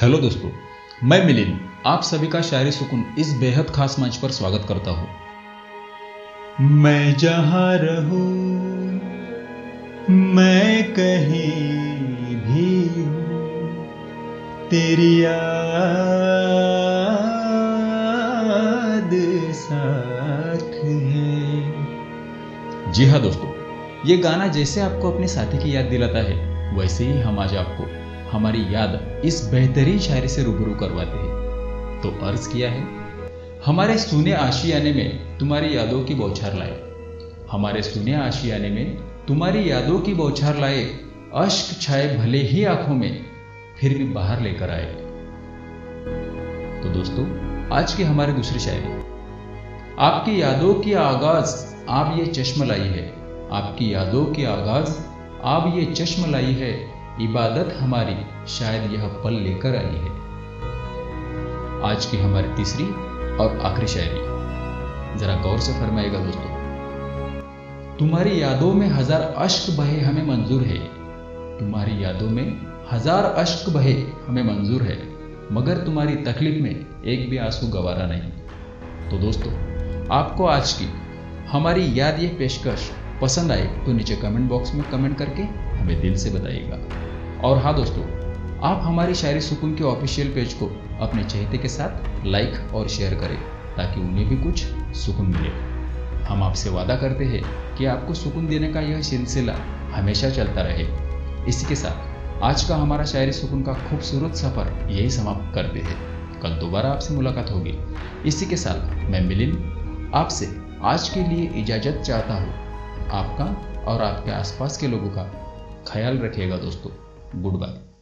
Hello दोस्तों मैं मिलिन आप सभी का शायरी सुकून इस बेहद खास मंच पर स्वागत करता हूँ। मैं जहाँ रहूँ मैं कहीं भी हूँ तेरी याद साथ है। जी हाँ दोस्तों ये गाना जैसे आपको अपने साथी की याद दिलाता है वैसे ही हम आज आपको हमारी याद इस बेहतरीन शायरी से रूबरू करवाते हैं। तो अर्ज़ किया है, हमारे सुने आशियाने में तुम्हारी यादों की बौछार लाए। हमारे सुने आशियाने में तुम्हारी यादों की बौछार लाए, अश्क छाए भले ही आँखों में, फिर भी बाहर लेकर आए। तो दोस्तों, आज की हमारी दूसरी शायरी। आपकी यादों की आगाज़, आप ये चश्म लाई है। आपकी यादों की आगाज़, आप ये चश्म लाई है। इबादत हमारी, शायद यह पल लेकर आई है। आज की हमारी तीसरी और आखिरी शायरी। जरा गौर से फरमाएगा दोस्तों। तुम्हारी यादों में हज़ार अश्क बहे हमें मंजूर है। तुम्हारी यादों में हज़ार अश्क बहे हमें मंजूर है। मगर तुम्हारी तकलीफ़ में एक भी आँसू गवारा नहीं। तो दोस्तों, आपको आज की हमारी याद ये पेशकश पसंद आए तो नीचे कमेंट बॉक्स में कमेंट करके हमें दिल से बताइएगा। और हाँ दोस्तों, आप हमारी शायरी सुकून के ऑफिशियल पेज को अपने चहेते के साथ लाइक और शेयर करें, ताकि उन्हें भी कुछ सुकून मिले। हम आपसे वादा करते हैं कि आपको सुकून देने का यह सिलसिला हमेशा चलता रहे। इसी के साथ, आज का हमारा शायरी सुकून का खूबसूरत सफ़र यही समाप्त करते हैं। कल दोबारा आपसे मुलाकात होगी। इसी के साथ मैं मिलिन आपसे आज के लिए इजाज़त चाहता हूँ। आपका और आपके आसपास के लोगों का ख्याल रखिएगा दोस्तों। goodbye